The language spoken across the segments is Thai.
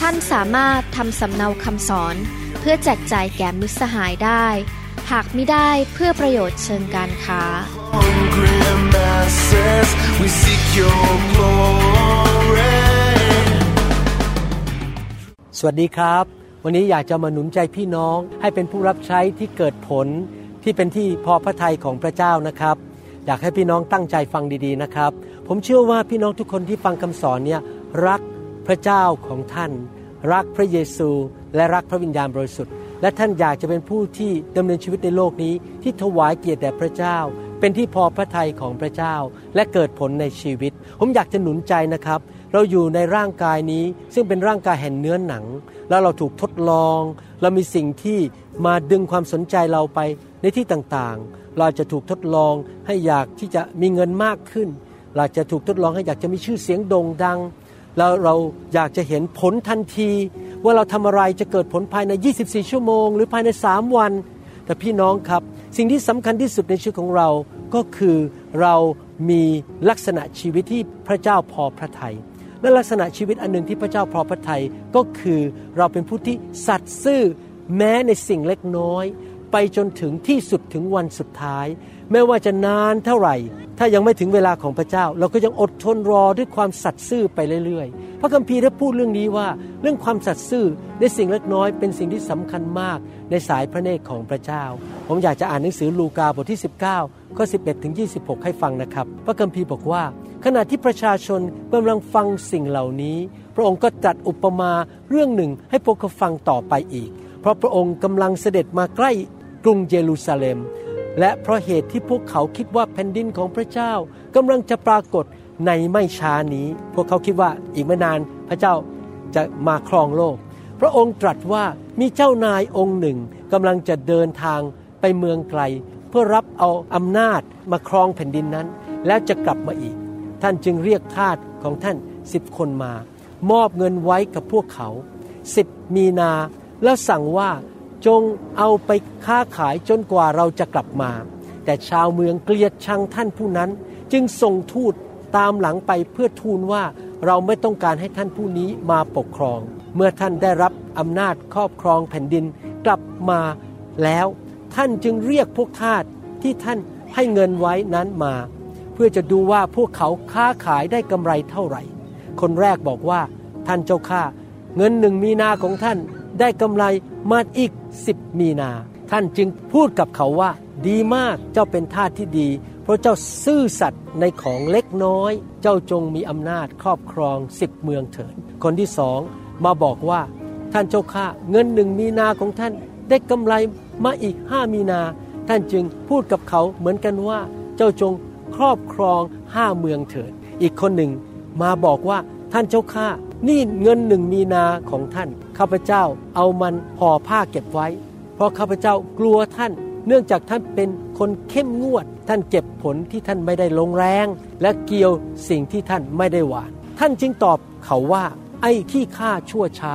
ท่านสามารถทำสำเนาคำสอน เพื่อแจกจ่ายแก่มิตรสหายได้ หากไม่ได้เพื่อประโยชน์เชิงการค้า hungry masses, we seek your glory. สวัสดีครับ วันนี้อยากจะมาหนุนใจพี่น้องให้เป็นผู้รับใช้ที่เกิดผลที่เป็นที่พอพระทัยของพระเจ้านะครับ อยากให้พี่น้องตั้งใจฟังดีๆนะครับ ผมเชื่อว่าพี่น้องทุกคนที่ฟังคำสอนเนี่ยรัก พระเจ้าของท่าน รักพระเยซูและรักพระวิญญาณบริสุทธิ์ และท่านอยากจะเป็นผู้ที่ดำเนินชีวิตในโลกนี้ ที่ถวายเกียรติแด่พระเจ้า เป็นที่พอพระทัยของพระเจ้าและเกิดผลในชีวิต ผมอยากจะหนุนใจนะครับ เราอยู่ในร่างกายนี้ ซึ่งเป็นร่างกายแห่งเนื้อหนัง แล้วเราถูกทดลอง เรามีสิ่งที่มาดึงความสนใจเราไปในที่ต่างๆ เราจะถูกทดลองให้อยากที่จะมีเงินมากขึ้นเราจะถูกทดลองให้อยากจะมีชื่อเสียงโด่งดัง แล้วเราอยากจะเห็นผลทันที ว่าเราทำอะไรจะเกิดผลภายใน 24 ชั่วโมง หรือภายใน 3 วัน แต่พี่น้องครับ สิ่งที่สำคัญที่สุดในชีวิตของเราก็คือเรามีลักษณะชีวิตที่พระเจ้าพอพระทยัยและลักษณะชีวิตอันหนึ่งที่พระเจ้าพอพระทัยก็คือเราเป็นผู้ที่สัตย์ซื่อแม้ในสิ่งเล็กน้อย ไปจนถึงที่สุดถึงวันสุดท้าย ไม่ว่าจะนานเท่าไหร่ ถ้ายังไม่ถึงเวลาของพระเจ้า เราก็ยังอดทนรอด้วยความสัตย์ซื่อไปเรื่อยๆ พระคัมภีร์ได้พูดเรื่องนี้ว่า เรื่องความสัตย์ซื่อในสิ่งเล็กน้อยเป็นสิ่งที่สำคัญมากในสายพระเนตรของพระเจ้า ผมอยากจะอ่านหนังสือลูกาบทที่ 19ข้อ11ถึง26 ให้ฟังนะครับ พระคัมภีร์บอกว่า ขณะที่ประชาชนกำลังฟังสิ่งเหล่านี้ พระองค์ก็จัดอุปมาเรื่องหนึ่งให้พวกเขาฟังต่อไปอีก เพราะพระองค์กำลังเสด็จมาใกล้กรุงเยรูซาเล็ม และเพราะเหตุที่พวกเขาคิดว่าแผ่นดินของพระเจ้ากำลังจะปรากฏในไม่ช้านี้ พวกเขาคิดว่าอีกไม่นานพระเจ้าจะมาครองโลก พระองค์ตรัสว่ามีเจ้านายองค์หนึ่งกำลังจะเดินทางไปเมืองไกล เพื่อรับเอาอำนาจมาครองแผ่นดินนั้น แล้วจะกลับมาอีก ท่านจึงเรียกทาสของท่านสิบคนมา มอบเงินไว้กับพวกเขาสิบมีนาแล้วสั่งว่า จงเอาไปค้าขายจนกว่าเราจะกลับมา แต่ชาวเมืองเกลียดชังท่านผู้นั้น จึงส่งทูตตามหลังไปเพื่อทูลว่าเราไม่ต้องการให้ท่านผู้นี้มาปกครอง เมื่อท่านได้รับอำนาจครอบครองแผ่นดินกลับมาแล้ว ท่านจึงเรียกพวกทาสที่ท่านให้เงินไว้นั้นมา เพื่อจะดูว่าพวกเขาค้าขายได้กำไรเท่าไหร่ คนแรกบอกว่าท่านเจ้าข้าเงินหนึ่งมีนาของท่านได้กำไร มาอีกสิบมีนา ท่านจึงพูดกับเขาว่า ดีมากเจ้าเป็นทาสที่ดี เพราะเจ้าซื่อสัตย์ในของเล็กน้อย เจ้าจงมีอำนาจครอบครองสิบเมืองเถิดคนที่สองมาบอกว่าท่านเจ้าข้าเงินหนึ่งมีนาของท่านได้กำไรมาอีกห้ามีนา ท่านจึงพูดกับเขาเหมือนกันว่า เจ้าจงครอบครองห้าเมืองเถิด อีกคนหนึ่งมาบอกว่าท่านเจ้าข้า นี่เงินหนึ่งมีนาของท่านข้าพเจ้าเอามันห่อผ้าเก็บไว้ เพราะข้าพเจ้ากลัวท่าน เนื่องจากท่านเป็นคนเข้มงวด ท่านเก็บผลที่ท่านไม่ได้ลงแรง และเกี่ยวสิ่งที่ท่านไม่ได้หวาน ท่านจึงตอบเขาว่า ไอ้ขี้ข้าชั่วช้า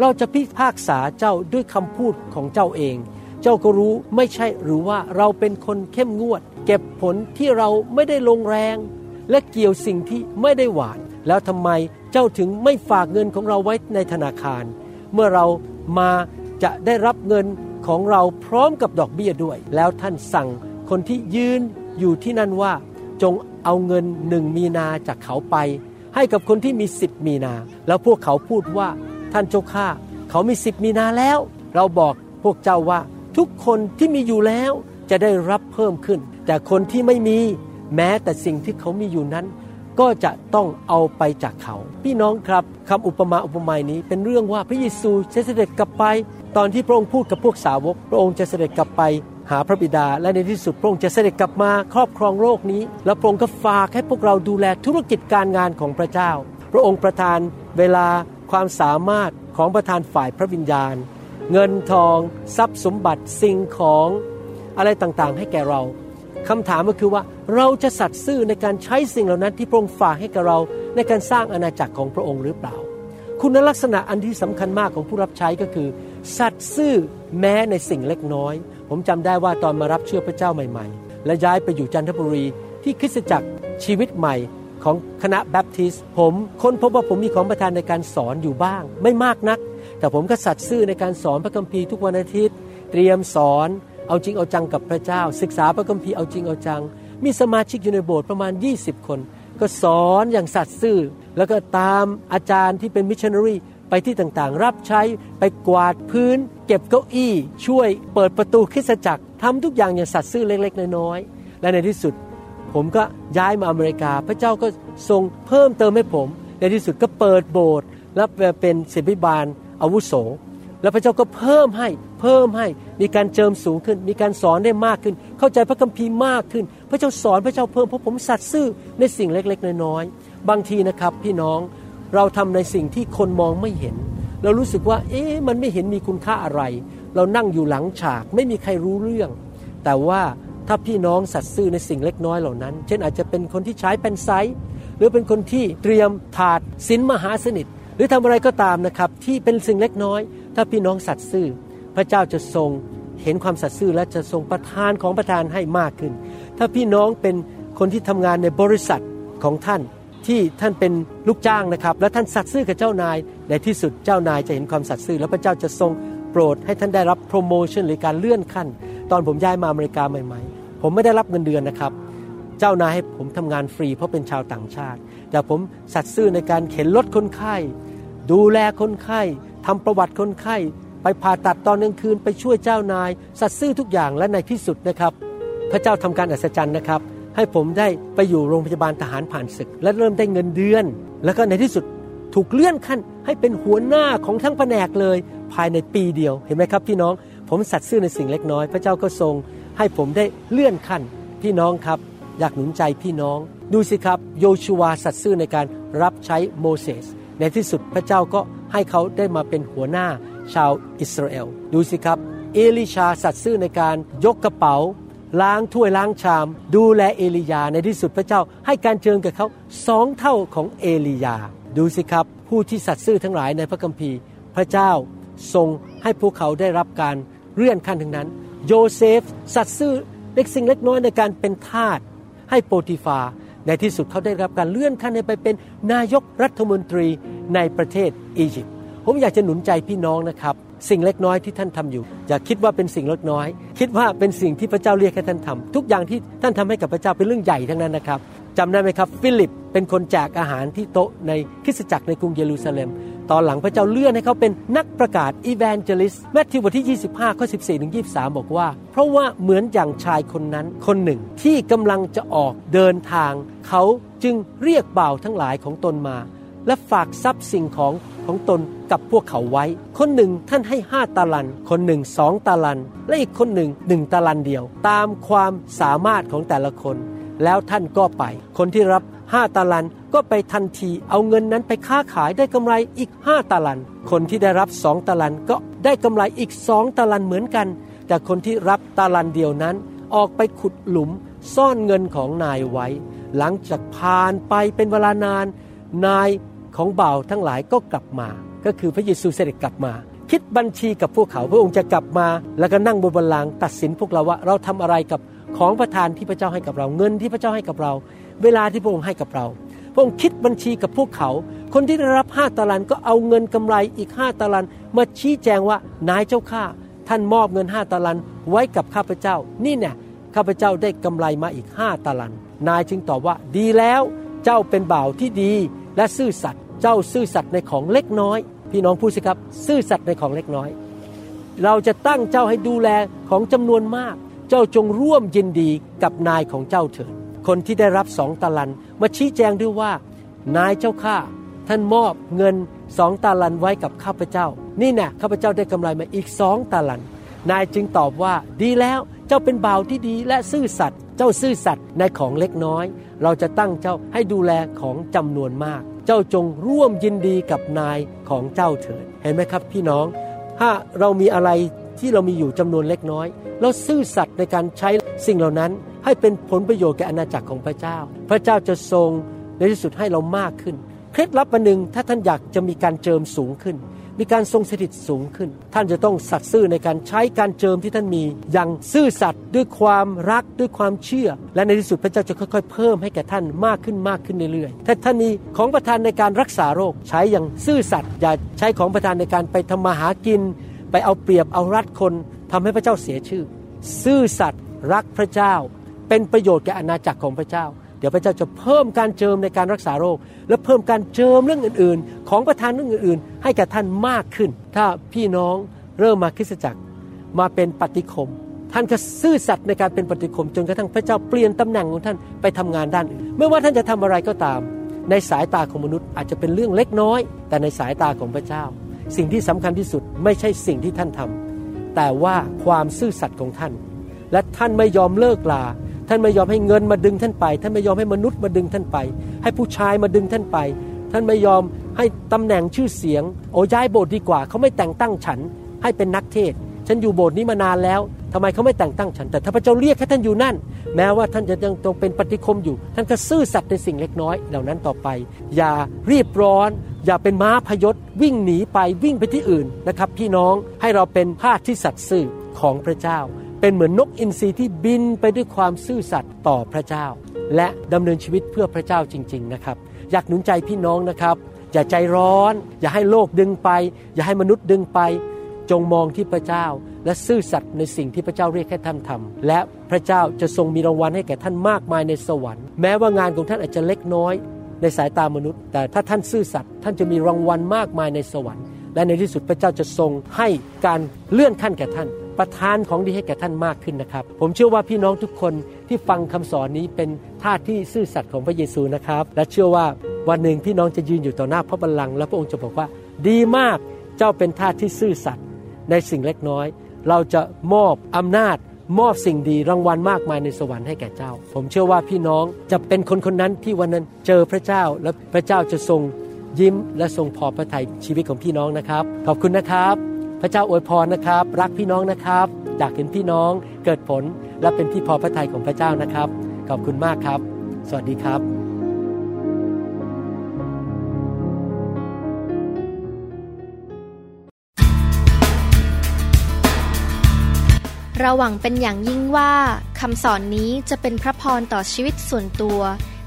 เราจะพิพากษาเจ้าด้วยคำพูดของเจ้าเอง เจ้าก็รู้ไม่ใช่หรือว่าเราเป็นคนเข้มงวด เก็บผลที่เราไม่ได้ลงแรง และเกี่ยวสิ่งที่ไม่ได้หวาน แล้วทำไม เจ้าถึงไม่ฝากเงินของเราไว้ในธนาคาร เมื่อเรามาจะได้รับเงินของเราพร้อมกับดอกเบี้ยด้วย แล้วท่านสั่งคนที่ยืนอยู่ที่นั่นว่าจงเอาเงินหนึ่งมีนาจากเขาไป ให้กับคนที่มีสิบมีนา แล้วพวกเขาพูดว่าท่านเจ้าข้าเขามีสิบมีนาแล้ว เราบอกพวกเจ้าว่าทุกคนที่มีอยู่แล้วจะได้รับเพิ่มขึ้น แต่คนที่ไม่มีแม้แต่สิ่งที่เขามีอยู่นั้น ก็จะต้องเอาไปจากเขา พี่น้องครับคำอุปมาอุปไมยนี้เป็นเรื่องว่าพระเยซูจะเสด็จกลับไป ตอนที่พระองค์พูดกับพวกสาวก พระองค์จะเสด็จกลับไปหาพระบิดา และในที่สุดพระองค์จะเสด็จกลับมาครอบครองโลกนี้ แล้วพระองค์ก็ฝากให้พวกเราดูแลธุรกิจการงานของพระเจ้า พระองค์ประทานเวลาความสามารถของประธานฝ่ายพระวิญญาณ เงินทอง ทรัพย์สมบัติสิ่งของอะไรต่างๆ ให้แก่เรา คำถามก็คือว่าเราจะสัตย์ซื่อในการใช้สิ่งเหล่านั้นที่พระองค์ฝากให้กับเราในการสร้างอาณาจักรของพระองค์หรือเปล่า คุณลักษณะอันที่สำคัญมากของผู้รับใช้ก็คือ สัตย์ซื่อแม้ในสิ่งเล็กน้อย ผมจำได้ว่าตอนมารับเชื่อพระเจ้าใหม่ๆ และย้ายไปอยู่จันทบุรีที่คริสตจักรชีวิตใหม่ของคณะแบปทิสต์ผมค้นพบว่าผมมีของประทานในการสอนอยู่บ้าง ไม่มากนัก แต่ผมก็สัตย์ซื่อในการสอนพระคัมภีร์ทุกวันอาทิตย์ เตรียมสอน เอาจริงเอาจังกับพระเจ้า ศึกษาพระคัมภีร์เอาจริงเอาจัง มีสมาชิกอยู่ในโบสถ์ประมาณ 20 คน ก็สอนอย่างสัตย์ซื่อ แล้วก็ตามอาจารย์ที่เป็นมิชชันนารีไปที่ต่างๆ รับใช้ไปกวาดพื้น เก็บเก้าอี้ ช่วยเปิดประตูคริสตจักรทำทุกอย่างอย่างสัตย์ซื่อเล็กๆ น้อยๆและในที่สุด ผมก็ย้ายมาอเมริกา พระเจ้าก็ทรงเพิ่มเติมให้ผม ในที่สุดก็เปิดโบสถ์และเป็นศิบิบาลอาวุโส แล้วพระเจ้าก็เพิ่มให้เพิ่มให้มีการเจิมสูงขึ้น มีการสอนได้มากขึ้น เข้าใจพระคัมภีร์มากขึ้น พระเจ้าสอนพระเจ้าเพิ่มเพราะผมสัตย์ซื่อในสิ่งเล็กๆน้อยๆบางทีนะครับ พี่น้องเราทำในสิ่งที่คนมองไม่เห็น เรารู้สึกว่า เอ๊ะมันไม่เห็นมีคุณค่าอะไร เรานั่งอยู่หลังฉากไม่มีใครรู้เรื่อง แต่ว่าถ้าพี่น้องสัตย์ซื่อในสิ่งเล็กน้อยเหล่านั้น เช่นอาจจะเป็นคนที่ใช้เป็นไซส์หรือเป็นคนที่เตรียมถาดสินมหาสนิท หรือทำอะไรก็ตามนะครับที่เป็นสิ่งเล็กน้อย ถ้าพี่น้องสัตย์ซื่อ พระเจ้าจะทรงเห็นความสัตย์ซื่อและจะทรงประทานของประทานให้มากขึ้น ถ้าพี่น้องเป็นคนที่ทำงานในบริษัทของท่านที่ท่านเป็นลูกจ้างนะครับ และท่านสัตย์ซื่อกับเจ้านายในที่สุดเจ้านายจะเห็นความสัตย์ซื่อ แล้วพระเจ้าจะทรงโปรดให้ท่านได้รับโปรโมชั่นหรือการเลื่อนขั้น ตอนผมย้ายมาอเมริกาใหม่ ๆ ผมไม่ได้รับเงินเดือนนะครับ เจ้านายให้ผมทำงานฟรี เพราะเป็นชาวต่างชาติ แต่ผมสัตย์ซื่อในการเข็นรถคนไข้ ดูแลคนไข้ทำประวัติคนไข้ ไปผ่าตัดตอนกลางคืนไปช่วยเจ้านาย สัตย์ซื่อทุกอย่างและในที่สุดนะครับ พระเจ้าทำการอัศจรรย์นะครับ ให้ผมได้ไปอยู่โรงพยาบาลทหารผ่านศึก และเริ่มได้เงินเดือน แล้วก็ในที่สุดถูกเลื่อนขั้นให้เป็นหัวหน้าของทั้งแผนกเลย ภายในปีเดียวเห็นไหมครับพี่น้อง ผมสัตย์ซื่อในสิ่งเล็กน้อย พระเจ้าก็ทรง ให้ผมได้เลื่อนขั้นพี่น้องครับ อยากหนุนใจพี่น้อง ดูสิครับ โยชูวาสัตย์ซื่อในการรับใช้โมเสส ในที่สุดพระเจ้าก็ให้เขาได้มาเป็นหัวหน้าชาวอิสราเอล ดูสิครับ เอลิชาสัตย์ซื่อในการยกกระเป๋า ล้างถ้วยล้างชาม ดูแลเอลียาในที่สุดพระเจ้า ให้การเจิญกับเขาสองเท่าของเอลียา ดูสิครับ ผู้ที่สัตย์ซื่อทั้งหลายในพระคัมภีร์ พระเจ้าทรงให้พวกเขาได้รับการเลื่อนขั้นทั้งนั้น โยเซฟ สัตย์ซื่อเล็กสิ่งเล็กน้อยในการเป็นทาส ให้โปติฟาในที่สุดเขาได้รับการเลื่อนขั้นไปเป็นนายกรัฐมนตรีในประเทศอียิปต์ผมอยากจะหนุนใจพี่น้องนะครับ สิ่งเล็กน้อยที่ท่านทำอยู่ อย่าคิดว่าเป็นสิ่งเล็กน้อย คิดว่าเป็นสิ่งที่พระเจ้าเรียกให้ท่านทำทุกอย่างที่ท่านทำให้กับพระเจ้าเป็นเรื่องใหญ่ทั้งนั้นนะครับจำได้ไหมครับ ฟิลิปเป็นคนแจกอาหารที่โต๊ะในคริสตจักรในกรุงเยรูซาเล็ม ตอนหลังพระเจ้าเลื่อนให้เขาเป็นนักประกาศ evangelist แมทธิวบทที่ 25 ข้อ 14 ถึง 23 บอกว่า เพราะว่าเหมือนอย่างชายคนนั้นคนหนึ่งที่กำลังจะออกเดินทาง เขาจึงเรียกบ่าวทั้งหลายของตนมา และฝากทรัพย์สิ่งของของตนกับพวกเขาไว้ คนหนึ่งท่านให้ห้าตาลัน คนหนึ่งสองตาลัน และอีกคนหนึ่งหนึ่งตาลันเดียว ตามความสามารถของแต่ละคน แล้วท่านก็ไป คนที่รับห้าตาลัน ก็ไปทันทีเอาเงินนั้นไปค้าขายได้กำไรอีกห้าตาลัน คนที่ได้รับสองตาลันก็ได้กำไรอีกสองตาลันเหมือนกัน แต่คนที่รับตาลันเดียวนั้น ออกไปขุดหลุมซ่อนเงินของนายไว้ หลังจากผ่านไปเป็นเวลานาน นายของบ่าวทั้งหลายก็กลับมา ก็คือพระเยซูเสด็จกลับมาคิดบัญชีกับพวกเขาพระองค์จะกลับมาแล้วก็นั่งบนบัลลังก์ตัดสินพวกเราว่าเราทำอะไรกับของประทานที่พระเจ้าให้กับเราเงินที่พระเจ้าให้กับเรา เวลาที่พระองค์ให้กับเรา พระองค์คิดบัญชีกับพวกเขา คนที่ได้รับห้าตาลันก็เอาเงินกำไรอีกห้าตาลัน มาชี้แจงว่านายเจ้าข้าท่านมอบเงินห้าตาลันไว้กับข้าพเจ้า นี่เนี่ยข้าพเจ้าได้กำไรมาอีกห้าตาลัน นายจึงตอบว่าดีแล้วเจ้าเป็นบ่าวที่ดีและซื่อสัตย์เจ้าซื่อสัตย์ในของเล็กน้อย พี่น้องพูดสิครับ ซื่อสัตย์ในของเล็กน้อย เราจะตั้งเจ้าให้ดูแลของจำนวนมาก เจ้าจงร่วมยินดีกับนายของเจ้าเถิด คนที่ได้รับสองตาลัน มาชี้แจงด้วยว่า นายเจ้าข้าท่านมอบเงินสองตาลันไว้กับข้าพเจ้า นี่น่ข้าพเจ้าได้กำไรมาอีกสองตาลัน นายจึงตอบว่าดีแล้วเจ้าเป็นบ่าวที่ดีและซื่อสัตย์เจ้าซื่อสัตย์ในของเล็กน้อย เราจะตั้งเจ้าให้ดูแลของจำนวนมาก เจ้าจงร่วมยินดีกับนายของเจ้าเถิดเห็นไหมครับ พี่น้อง ถ้าเรามีอะไรที่เรามีอยู่จำนวนเล็กน้อย เราซื่อสัตย์ในการใช้สิ่งเหล่านั้น ให้เป็นผลประโยชน์แก่อาณาจักรของพระเจ้า พระเจ้าจะทรงในที่สุดให้เรามากขึ้น เคล็ดลับอันหนึ่งถ้าท่านอยากจะมีการเจิมสูงขึ้น มีการทรงสถิตสูงขึ้น ท่านจะต้องสัตย์ซื่อในการใช้การเจิมที่ท่านมี อย่างซื่อสัตย์ด้วยความรักด้วยความเชื่อ และในที่สุดพระเจ้าจะค่อย ๆ เพิ่มให้แก่ท่านมากขึ้นมากขึ้นเรื่อยๆ ถ้าท่านมีของประทานในการรักษาโรค ใช้อย่างซื่อสัตย์อย่าใช้ของประทานในการไปทำมาหากิน ไปเอาเปรียบเอารัดคนทำให้พระเจ้าเสียชื่อ ซื่อสัตย์รักพระเจ้า เป็นประโยชน์แก่อาณาจักรของพระเจ้า เดี๋ยวพระเจ้าจะเพิ่มการเจิมในการรักษาโรค และเพิ่มการเจิมเรื่องอื่น ๆ ของประทานเรื่องอื่น ๆ ให้แก่ท่านมากขึ้น ถ้าพี่น้องเริ่มมาคริสตจักรมาเป็นปฏิคม ท่านก็ซื่อสัตย์ในการเป็นปฏิคม จนกระทั่งพระเจ้าเปลี่ยนตำแหน่งของท่านไปทำงานด้านอื่นไม่ว่าท่านจะทำอะไรก็ตาม ในสายตาของมนุษย์อาจจะเป็นเรื่องเล็กน้อย แต่ในสายตาของพระเจ้า สิ่งที่สำคัญที่สุดไม่ใช่สิ่งที่ท่านทำแต่ว่าความซื่อสัตย์ของท่าน และท่านไม่ยอมเลิกลา ท่านไม่ยอมให้เงินมาดึงท่านไป ท่านไม่ยอมให้มนุษย์มาดึงท่านไป ให้ผู้ชายมาดึงท่านไป ท่านไม่ยอมให้ตำแหน่งชื่อเสียง โอ้ย้ายโบสถ์ดีกว่า เขาไม่แต่งตั้งฉันให้เป็นนักเทศ ฉันอยู่โบสถ์นี้มานานแล้วทำไมเขาไม่แต่งตั้งฉัน แต่ถ้าพระเจ้าเรียกให้ท่านอยู่นั่น แม้ว่าท่านจะยังต้องเป็นปฏิคมอยู่ ท่านก็ซื่อสัตย์ในสิ่งเล็กน้อยเหล่านั้นต่อไป อย่ารีบร้อน อย่าเป็นม้าพยศวิ่งหนีไปวิ่งไปที่อื่นนะครับ พี่น้องให้เราเป็นภาที่สัตย์ซื่อของพระเจ้า เป็นเหมือนนกอินทรีที่บินไปด้วยความซื่อสัตย์ต่อพระเจ้า และดำเนินชีวิตเพื่อพระเจ้าจริง ๆ นะครับ อยากหนุนใจพี่น้องนะครับ อย่าใจร้อน อย่าให้โลกดึงไป อย่าให้มนุษย์ดึงไป จงมองที่พระเจ้า และซื่อสัตย์ในสิ่งที่พระเจ้าเรียกให้ท่านทำและพระเจ้าจะทรงมีรางวัลให้แก่ท่านมากมายในสวรรค์แม้ว่างานของท่านอาจจะเล็กน้อยในสายตามนุษย์ แต่ถ้าท่านซื่อสัตย์ท่านจะมีรางวัลมากมายในสวรรค์ และในที่สุดพระเจ้าจะทรงให้การเลื่อนขั้นแก่ท่าน ประทานของดีให้แก่ท่านมากขึ้นนะครับ ผมเชื่อว่าพี่น้องทุกคนที่ฟังคำสอนนี้เป็นท่าที่ซื่อสัตย์ของพระเยซูนะครับ และเชื่อว่าวันหนึ่งพี่น้องจะยืนอยู่ต่อหน้าพระบัลลังก์และพระองค์จะบอกว่า ดีมากเจ้าเป็นท่าที่ซื่อสัตย์ในสิ่งเล็กน้อย เราจะมอบอำนาจมอบสิ่งดีรางวัลมากมายในสวรรค์ให้แก่เจ้า ผมเชื่อว่าพี่น้องจะเป็นคนคนนั้นที่วันนั้นเจอพระเจ้าและพระเจ้าจะทรงยิ้มและทรงพอพระทัยชีวิตของพี่น้องนะครับ ขอบคุณนะครับ พระเจ้าอวยพรนะครับ รักพี่น้องนะครับอยากเห็นพี่น้องเกิดผลและเป็นที่พอพระทัยของพระเจ้านะครับ ขอบคุณมากครับ สวัสดีครับเราหวังเป็นอย่างยิ่งว่าคำสอนนี้จะเป็นพระพรต่อชีวิตส่วนตัว